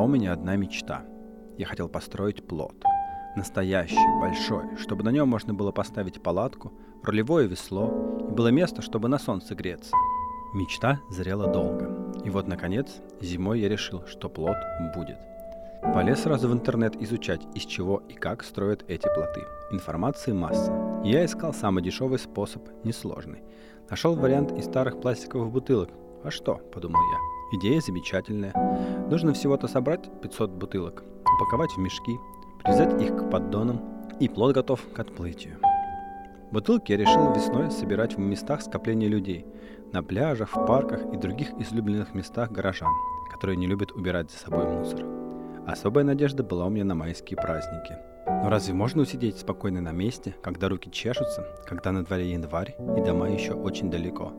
У меня одна мечта. Я хотел построить плот. Настоящий, большой, чтобы на нем можно было поставить палатку, рулевое весло и было место, чтобы на солнце греться. Мечта зрела долго. И вот, наконец, зимой я решил, что плот будет. Полез сразу в интернет изучать, из чего и как строят эти плоты. Информации масса. Я искал самый дешевый способ, несложный. Нашел вариант из старых пластиковых бутылок. А что, подумал я. Идея замечательная. Нужно всего-то собрать 500 бутылок, упаковать в мешки, привязать их к поддонам, и плод готов к отплытию. Бутылки я решил весной собирать в местах скопления людей, на пляжах, в парках и других излюбленных местах горожан, которые не любят убирать за собой мусор. Особая надежда была у меня на майские праздники. Но разве можно усидеть спокойно на месте, когда руки чешутся, когда на дворе январь и дома еще очень далеко?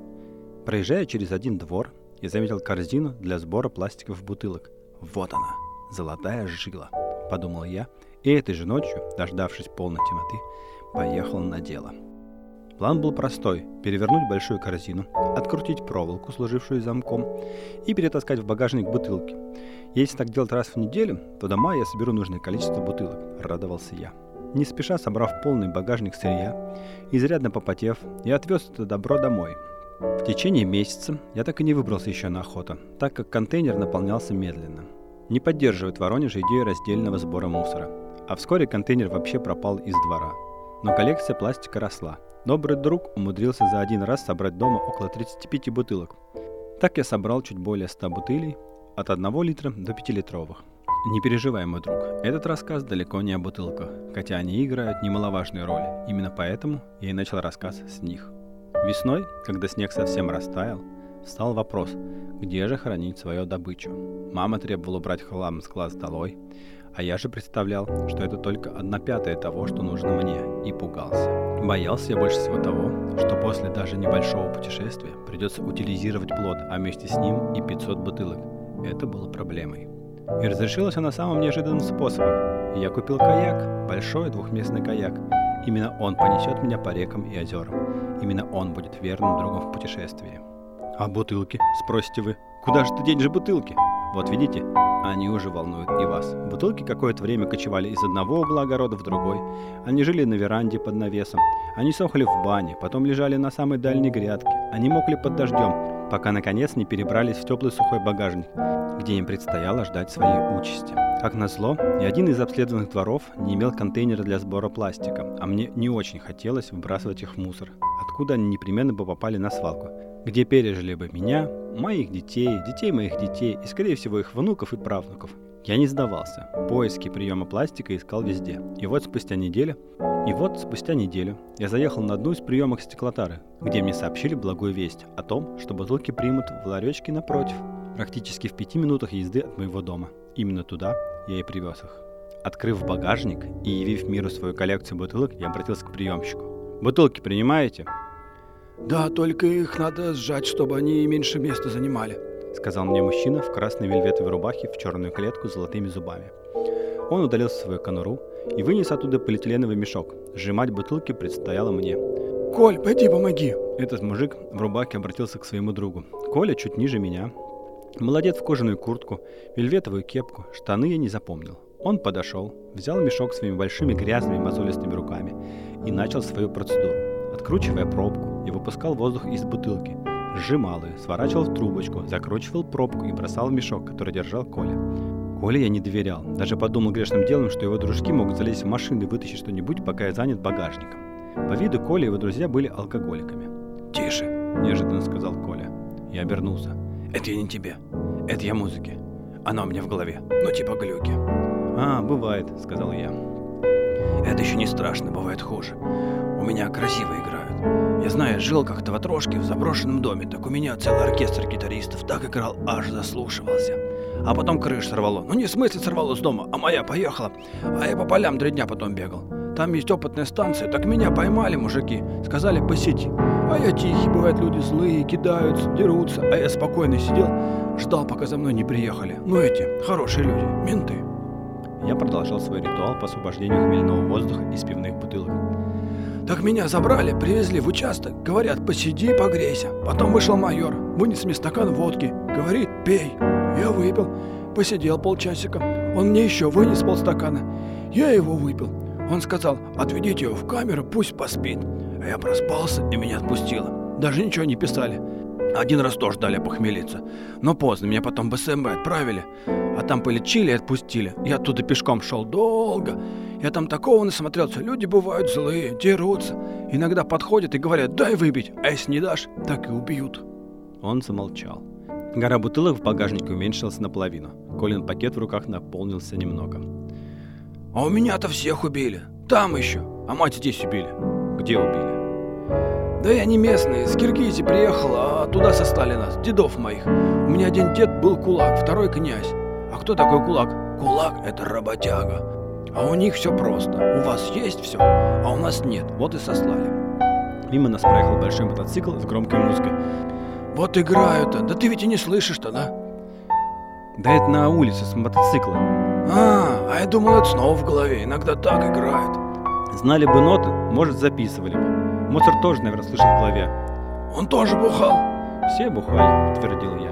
Проезжая через один двор, я заметил корзину для сбора пластиковых бутылок. Вот она, золотая жила, подумал я, и этой же ночью, дождавшись полной темноты, поехал на дело. План был простой – перевернуть большую корзину, открутить проволоку, служившую замком, и перетаскать в багажник бутылки. Если так делать раз в неделю, то дома я соберу нужное количество бутылок, радовался я. Не спеша собрав полный багажник сырья, изрядно попотев, я отвез это добро домой. В течение месяца я так и не выбрался еще на охоту, так как контейнер наполнялся медленно. Не поддерживает в Воронеже идею раздельного сбора мусора. А вскоре контейнер вообще пропал из двора. Но коллекция пластика росла – Добрый друг умудрился за один раз собрать дома около 35 бутылок. Так я собрал чуть более 100 бутылей, от 1 литра до 5-литровых. Не переживай, мой друг, этот рассказ далеко не о бутылках, хотя они играют немаловажную роль. Именно поэтому я и начал рассказ с них. Весной, когда снег совсем растаял, встал вопрос, где же хранить свою добычу. Мама требовала убрать хлам с глаз долой, а я же представлял, что это только одна пятая того, что нужно мне, и пугался. Боялся я больше всего того, что после даже небольшого путешествия придется утилизировать плод, а вместе с ним и 500 бутылок. Это было проблемой. И разрешилось она самым неожиданным способом. Я купил каяк, большой двухместный каяк. Именно он понесет меня по рекам и озерам. Именно он будет верным другом в путешествии. «А бутылки?» – спросите вы. «Куда же ты денешь бутылки?» Вот видите, они уже волнуют и вас. Бутылки какое-то время кочевали из одного угла огорода в другой. Они жили на веранде под навесом. Они сохли в бане, потом лежали на самой дальней грядке. Они мокли под дождем, пока наконец не перебрались в теплый сухой багажник, где им предстояло ждать своей участи. Как назло, ни один из обследованных дворов не имел контейнера для сбора пластика, а мне не очень хотелось выбрасывать их в мусор, откуда они непременно бы попали на свалку, где пережили бы меня, моих детей, детей моих детей и, скорее всего, их внуков и правнуков. Я не сдавался. Поиски приема пластика искал везде. И вот спустя неделю, и вот спустя неделю я заехал на одну из приемок стеклотары, где мне сообщили благую весть о том, что бутылки примут в ларечке напротив, практически в пяти минутах езды от моего дома. Именно туда я и привез их. Открыв багажник и явив миру свою коллекцию бутылок, я обратился к приемщику. «Бутылки принимаете?» «Да, только их надо сжать, чтобы они меньше места занимали», — сказал мне мужчина в красной вельветовой рубахе в черную клетку с золотыми зубами. Он удалился в свою конуру и вынес оттуда полиэтиленовый мешок. Сжимать бутылки предстояло мне. «Коль, пойди помоги!» Этот мужик в рубахе обратился к своему другу. Коля чуть ниже меня. Молодец в кожаную куртку, вельветовую кепку, штаны я не запомнил. Он подошел, взял мешок своими большими грязными мозолистыми руками и начал свою процедуру откручивая пробку и выпускал воздух из бутылки, сжимал ее, сворачивал в трубочку, закручивал пробку и бросал в мешок, который держал Коля. Коле я не доверял, даже подумал грешным делом, что его дружки могут залезть в машину и вытащить что-нибудь, пока я занят багажником. По виду Коля и его друзья были алкоголиками. «Тише!» – неожиданно сказал Коля. Я обернулся. «Это я не тебе. Это я музыке. Она у меня в голове. Ну типа глюки». «А, бывает», – сказал я. «Это еще не страшно, бывает хуже. У меня красиво играют. Я знаю, жил как-то в Отрошке в заброшенном доме, так у меня целый оркестр гитаристов так играл, аж заслушивался. А потом крыш сорвало. Ну не в смысле сорвало с дома, а моя поехала. А я по полям три дня потом бегал. Там есть опытная станция, так меня поймали мужики. Сказали посиди. А я тихий, бывают люди злые, кидаются, дерутся. А я спокойно сидел, ждал, пока за мной не приехали. Ну эти, хорошие люди, менты. Я продолжал свой ритуал по освобождению хмельного воздуха из пивных бутылок. Так меня забрали, привезли в участок. Говорят, посиди, погрейся. Потом вышел майор, вынес мне стакан водки. Говорит, пей. Я выпил. Посидел полчасика. Он мне еще вынес полстакана. Я его выпил. Он сказал, отведите его в камеру, пусть поспит. А я проспался, и меня отпустило. Даже ничего не писали. Один раз тоже дали похмелиться. Но поздно, меня потом в СМБ отправили. А там полечили и отпустили. Я оттуда пешком шел долго. Я там такого насмотрелся. Люди бывают злые, дерутся. Иногда подходят и говорят, дай выпить. А если не дашь, так и убьют. Он замолчал. Гора бутылок в багажнике уменьшилась наполовину. Колин пакет в руках наполнился немного. А у меня-то всех убили. Там еще. А мать здесь убили. Где убили? Да я не местный, с Киргизии приехал, а туда состали нас, дедов моих. У меня один дед был кулак, второй князь. Кто такой кулак? Кулак — это работяга. А у них все просто. У вас есть все, а у нас нет. Вот и сослали. Мимо нас проехал большой мотоцикл с громкой музыкой. Вот играют-то. Да ты ведь и не слышишь-то, да? Да это на улице с мотоцикла. А, а я думал, это снова в голове. Иногда так играют. Знали бы ноты, может, записывали бы. Моцарт тоже, наверное, слышал в голове. Он тоже бухал. Все бухали, подтвердил я.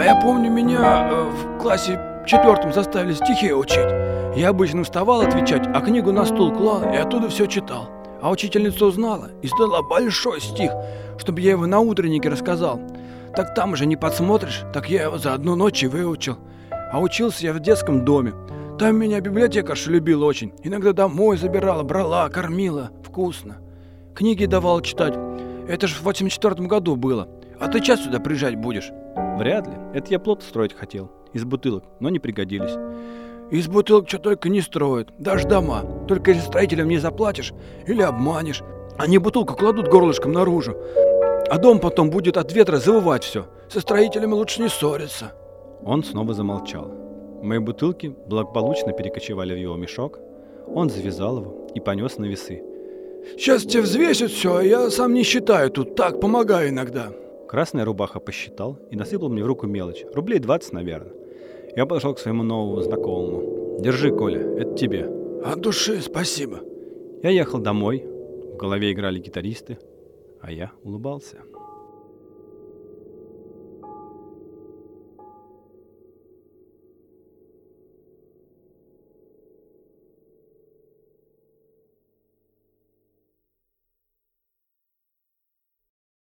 А я помню, меня э, в классе четвертом заставили стихи учить. Я обычно вставал отвечать, а книгу на стул клал и оттуда все читал. А учительница узнала и сдала большой стих, чтобы я его на утреннике рассказал. Так там же не подсмотришь, так я его за одну ночь и выучил. А учился я в детском доме. Там меня библиотекарша любила очень. Иногда домой забирала, брала, кормила. Вкусно. Книги давал читать. Это ж в 84 году было. А ты часто сюда приезжать будешь? Вряд ли. Это я плод строить хотел. Из бутылок, но не пригодились. Из бутылок что только не строят. Даже дома. Только если строителям не заплатишь или обманешь. Они бутылку кладут горлышком наружу. А дом потом будет от ветра завывать все. Со строителями лучше не ссориться. Он снова замолчал. Мои бутылки благополучно перекочевали в его мешок. Он завязал его и понес на весы. Сейчас тебе взвесят все, а я сам не считаю тут, так, помогаю иногда. Красная рубаха посчитал и насыпал мне в руку мелочь. Рублей 20, наверное. Я подошел к своему новому знакомому. Держи, Коля, это тебе. От души спасибо. Я ехал домой. В голове играли гитаристы, а я улыбался.